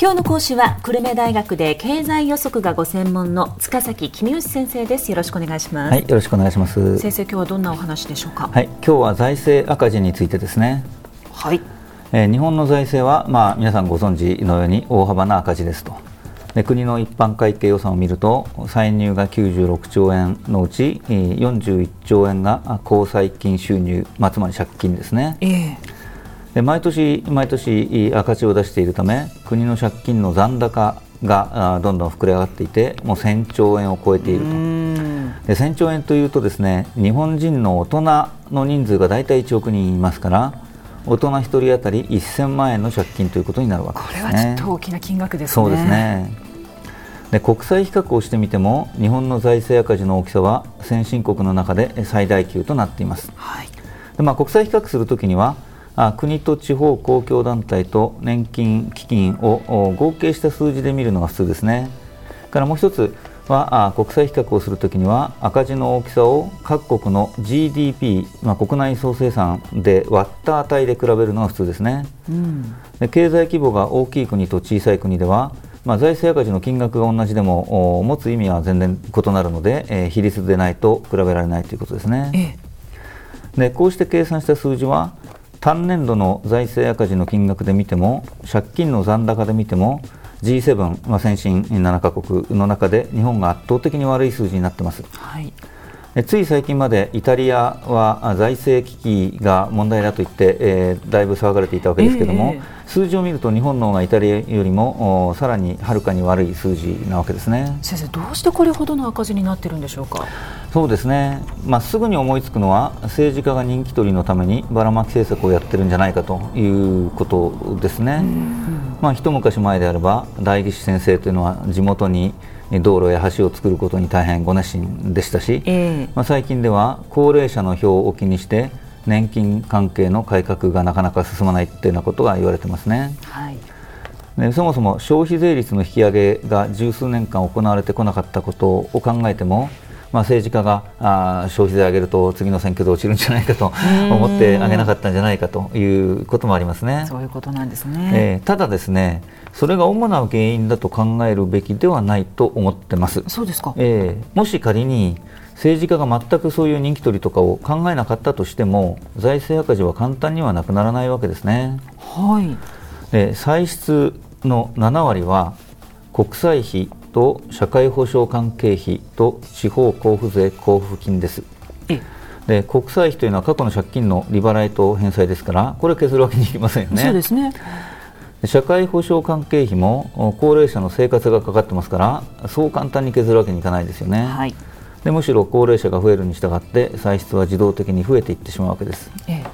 今日の講師は久留米大学で経済予測がご専門の塚崎公義先生です。よろしくお願いします。はいよろしくお願いします。先生今日はどんなお話でしょうか？はい今日は財政赤字についてですね。はい、えー、日本の財政はまあ皆さんご存知のように大幅な赤字ですと。で国の一般会計予算を見ると歳入が96兆円のうち41兆円が公債金収入、まあ、つまり借金ですね、えー、で毎年毎年赤字を出しているため国の借金の残高がどんどん膨れ上がっていてもう1000兆円を超えていると。で1000兆円というとですね日本人の大人の人数が大体1億人いますから大人1人当たり1000万円の借金ということになるわけですね。これはちょっと大きな金額ですね。そうですね。で国際比較をしてみても日本の財政赤字の大きさは先進国の中で最大級となっています、はい。でまあ、国際比較するときにはあ国と地方公共団体と年金基金を合計した数字で見るのが普通ですね。からもう一つはあ国際比較をするときには赤字の大きさを各国の GDP、まあ、国内総生産で割った値で比べるのが普通ですね、うん、で経済規模が大きい国と小さい国ではまあ、財政赤字の金額が同じでも持つ意味は全然異なるので、えー、比率でないと比べられないということですね。ええ、でこうして計算した数字は単年度の財政赤字の金額で見ても借金の残高で見ても G7、まあ、先進7カ国の中で日本が圧倒的に悪い数字になってます。はいつい最近までイタリアは財政危機が問題だと言って、えー、だいぶ騒がれていたわけですけれども、えー、数字を見ると日本の方がイタリアよりもさらにはるかに悪い数字なわけですね。先生、どうしてこれほどの赤字になっているんでしょうか？そうですね、まあ、すぐに思いつくのは政治家が人気取りのためにばらまき政策をやってるんじゃないかということですね。まあ、一昔前であれば代議士先生というのは地元に道路や橋を作ることに大変ご熱心でしたし、えー、まあ、最近では高齢者の票を気にして年金関係の改革がなかなか進まないというようなことが言われてますね。はい。でそもそも消費税率の引き上げが十数年間行われてこなかったことを考えても、まあ、政治家があ消費税上げると次の選挙で落ちるんじゃないかと思って上げなかったんじゃないかということもありますね。そういうことなんですね、えー、ただですねそれが主な原因だと考えるべきではないと思ってます。そうですか、えー、もし仮に政治家が全くそういう人気取りとかを考えなかったとしても財政赤字は簡単にはなくならないわけですね。はい、で歳出の7割は国債費と社会保障関係費と地方交付税交付金です。で国債費というのは過去の借金の利払いと返済ですからこれ削るわけにいきませんよね。そうですね社会保障関係費も高齢者の生活がかかってますからそう簡単に削るわけにいかないですよね。はい、でむしろ高齢者が増えるに従って歳出は自動的に増えていってしまうわけです。え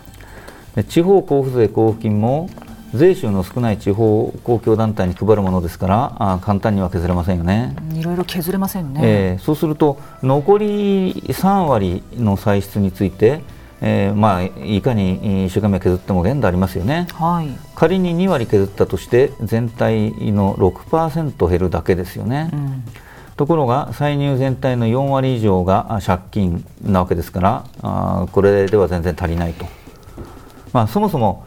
え、で地方交付税交付金も税収の少ない地方公共団体に配るものですからあ簡単には削れませんよね。いろいろ削れませんね、えー、そうすると残り3割の歳出について、えーまあ、いかに一生懸命削っても限度ありますよね、はい、仮に2割削ったとして全体の6%減るだけですよね。うんところが歳入全体の4割以上が借金なわけですからあこれでは全然足りないと。まあ、そもそも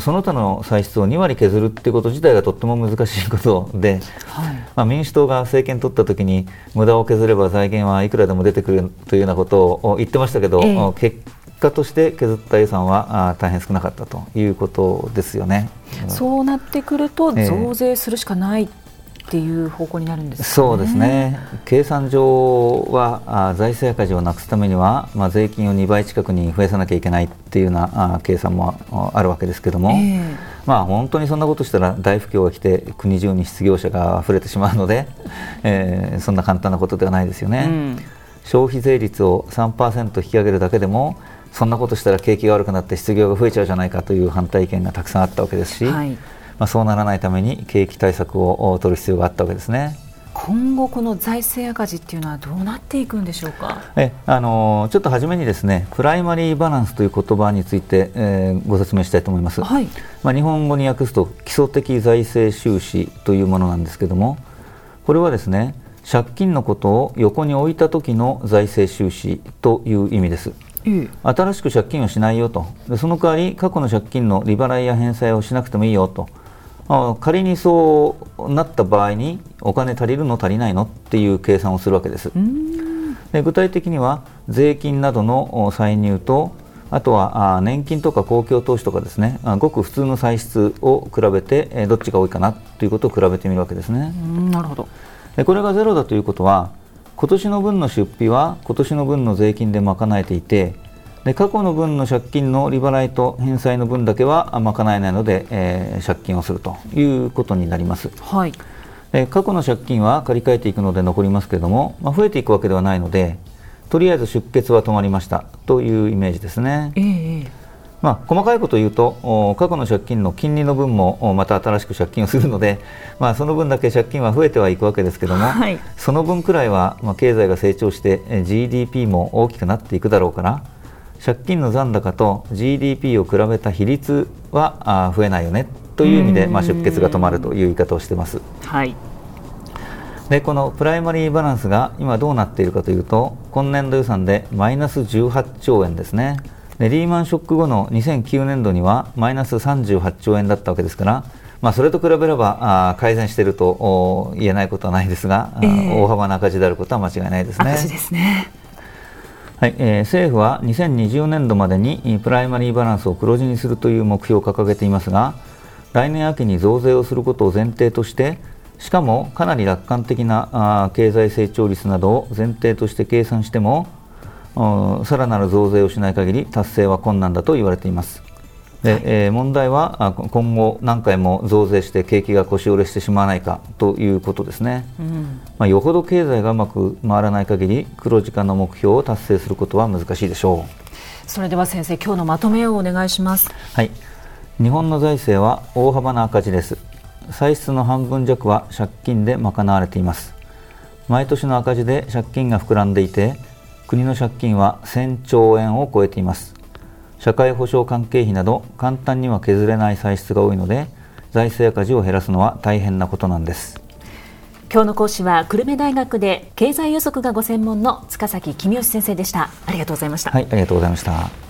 その他の歳出を2割削るっていうこと自体がとっても難しいことで、はい、まあ、民主党が政権取ったときに無駄を削れば財源はいくらでも出てくるというようなことを言ってましたけど、ええ、結果として削った予算は大変少なかったということですよね。そうなってくると増税するしかない、っていう方向になるんです、ね、そうですね、計算上はあ財政赤字をなくすためには、まあ、税金を2倍近くに増やさなきゃいけないっていうようなあ計算もあるわけですけども、えー、まあ、本当にそんなことしたら大不況が来て国中に失業者が溢れてしまうので、えー、そんな簡単なことではないですよね。うん、消費税率を3%引き上げるだけでもそんなことしたら景気が悪くなって失業が増えちゃうじゃないかという反対意見がたくさんあったわけですし、はいまあ、そうならないために景気対策を取る必要があったわけですね。今後、この財政赤字っていうのはどうなっていくんでしょうか？えあのちょっと初めにですねプライマリーバランスという言葉について、えー、ご説明したいと思います、はい、まあ、日本語に訳すと基礎的財政収支というものなんですけどもこれはですね借金のことを横に置いた時の財政収支という意味です。新しく借金をしないよと。でその代わり過去の借金の利払いや返済をしなくてもいいよと仮にそうなった場合にお金足りるの足りないのっていう計算をするわけです。で具体的には税金などの歳入とあとは年金とか公共投資とかですねごく普通の歳出を比べてどっちが多いかなということを比べてみるわけですね。なるほどでこれがゼロだということは今年の分の出費は今年の分の税金で賄えていてで過去の分の借金の利払いと返済の分だけは賄えないので、えー、借金をするということになります。はいで過去の借金は借り換えていくので残りますけれども、まあ、増えていくわけではないのでとりあえず出血は止まりましたというイメージですね。えーまあ、細かいことを言うと過去の借金の金利の分もまた新しく借金をするので、まあ、その分だけ借金は増えてはいくわけですけども、はい、その分くらいは、まあ、経済が成長して GDP も大きくなっていくだろうから借金の残高と GDP を比べた比率は増えないよねという意味で、まあ、出血が止まるという言い方をしています。はい。でこのプライマリーバランスが今どうなっているかというと今年度予算でマイナス18兆円ですね。でリーマンショック後の2009年度にはマイナス38兆円だったわけですから、まあ、それと比べればあ改善していると言えないことはないですが、えー、大幅な赤字であることは間違いないですね。赤字ですねはいえー、政府は2020年度までにプライマリーバランスを黒字にするという目標を掲げていますが来年秋に増税をすることを前提としてしかもかなり楽観的な経済成長率などを前提として計算してもさらなる増税をしない限り達成は困難だと言われています。で、はい、えー、問題は今後何回も増税して景気が腰折れしてしまわないかということですね、うん、まあ、よほど経済がうまく回らない限り黒字化の目標を達成することは難しいでしょう。それでは先生今日のまとめをお願いします。はい。日本の財政は大幅な赤字です。歳出の半分弱は借金で賄われています。毎年の赤字で借金が膨らんでいて国の借金は1000兆円を超えています社会保障関係費など簡単には削れない歳出が多いので財政赤字を減らすのは大変なことなんです。今日の講師は久留米大学で経済予測がご専門の塚崎公義先生でした。ありがとうございました。はいありがとうございました